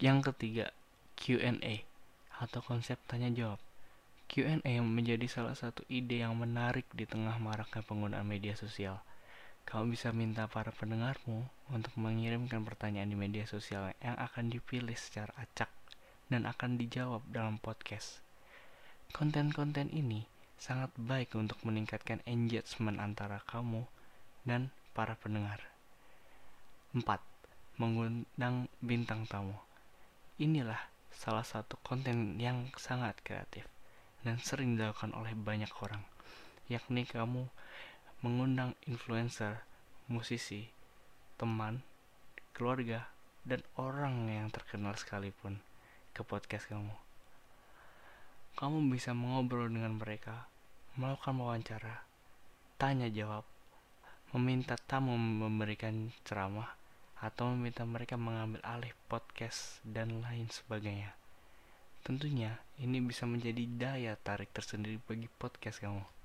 Yang ketiga, Q&A atau konsep tanya jawab. Q&A menjadi salah satu ide yang menarik di tengah maraknya penggunaan media sosial. Kamu bisa minta para pendengarmu untuk mengirimkan pertanyaan di media sosial yang akan dipilih secara acak dan akan dijawab dalam podcast. Konten-konten ini sangat baik untuk meningkatkan engagement antara kamu dan para pendengar. 4. Mengundang bintang tamu. Inilah salah satu konten yang sangat kreatif dan sering dilakukan oleh banyak orang, yakni kamu mengundang influencer, musisi, teman, keluarga, dan orang yang terkenal sekalipun ke podcast kamu. Kamu bisa mengobrol dengan mereka, melakukan wawancara, tanya jawab, meminta tamu memberikan ceramah, atau meminta mereka mengambil alih podcast dan lain sebagainya. Tentunya ini bisa menjadi daya tarik tersendiri bagi podcast kamu.